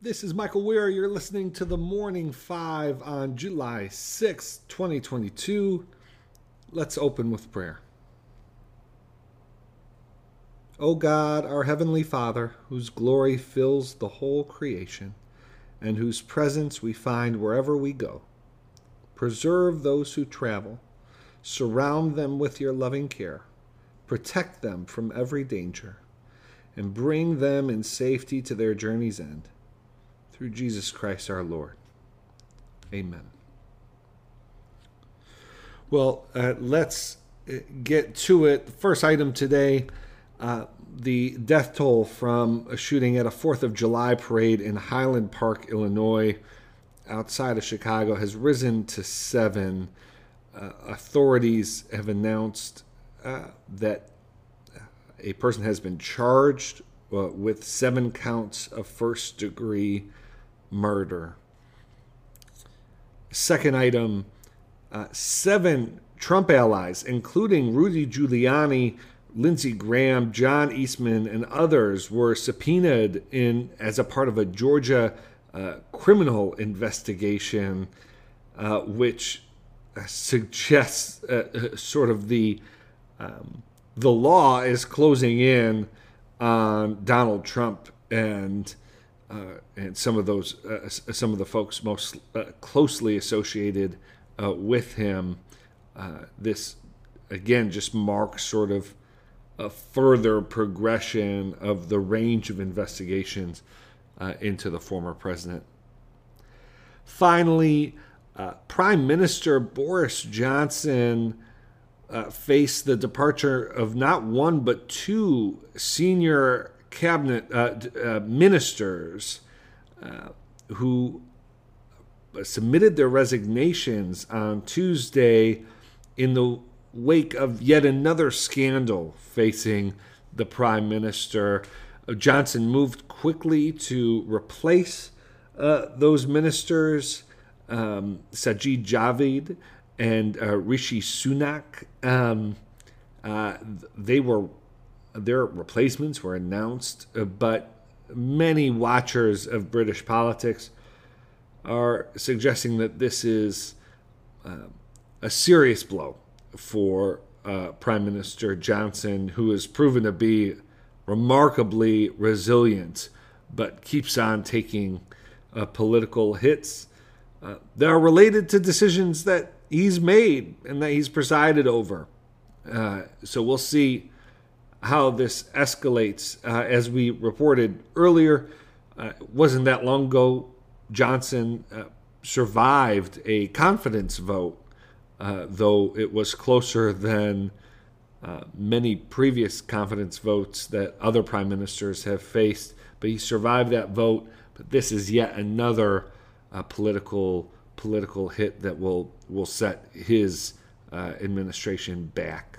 This is Michael Wear. You're listening to the Morning Five on July 6, 2022. Let's open with prayer. O God, our Heavenly Father, whose glory fills the whole creation, and whose presence we find wherever we go, preserve those who travel, surround them with your loving care, protect them from every danger, and bring them in safety to their journey's end through Jesus Christ our Lord. Amen. Well, uh, let's uh, get to it. First item today uh, the death toll from a shooting at a 4th of July parade in Highland Park, Illinois, outside of Chicago, has risen to seven. Uh, authorities have announced uh, that a person has been charged uh, with seven counts of first degree murder. Second item uh, seven Trump allies, including Rudy Giuliani, Lindsey Graham, John Eastman, and others, were subpoenaed in as a part of a Georgia uh, criminal investigation, uh, which suggests uh, uh, sort of the um, the law is closing in on Donald Trump and uh, and some of those uh, some of the folks most uh, closely associated uh, with him. Uh, this again just marks sort of a further progression of the range of investigations uh, into the former president. Finally, Prime Minister Boris Johnson. faced the departure of not one but two senior cabinet uh, uh, ministers uh, who submitted their resignations on Tuesday in the wake of yet another scandal facing the prime minister. Uh, Johnson moved quickly to replace uh, those ministers, um, Sajid Javid and uh, Rishi Sunak. Um, uh, they were their replacements were announced, uh, but many watchers of British politics are suggesting that this is uh, a serious blow for uh, Prime Minister Johnson, who has proven to be remarkably resilient, but keeps on taking uh, political hits uh, that are related to decisions that he's made and that he's presided over. Uh, so we'll see how this escalates. Uh, as we reported earlier, uh, wasn't that long ago, Johnson uh, survived a confidence vote, uh, though it was closer than uh, many previous confidence votes that other prime ministers have faced. But he survived that vote. But this is yet another uh, political political hit that will will set his administration back.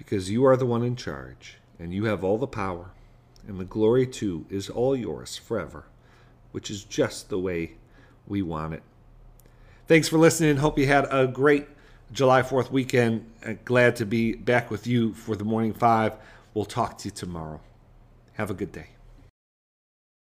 because you are the one in charge, and you have all the power, and the glory too is all yours forever, which is just the way we want it. Thanks for listening. Hope you had a great July 4th weekend. Uh, glad to be back with you for the Morning Five. We'll talk to you tomorrow. Have a good day.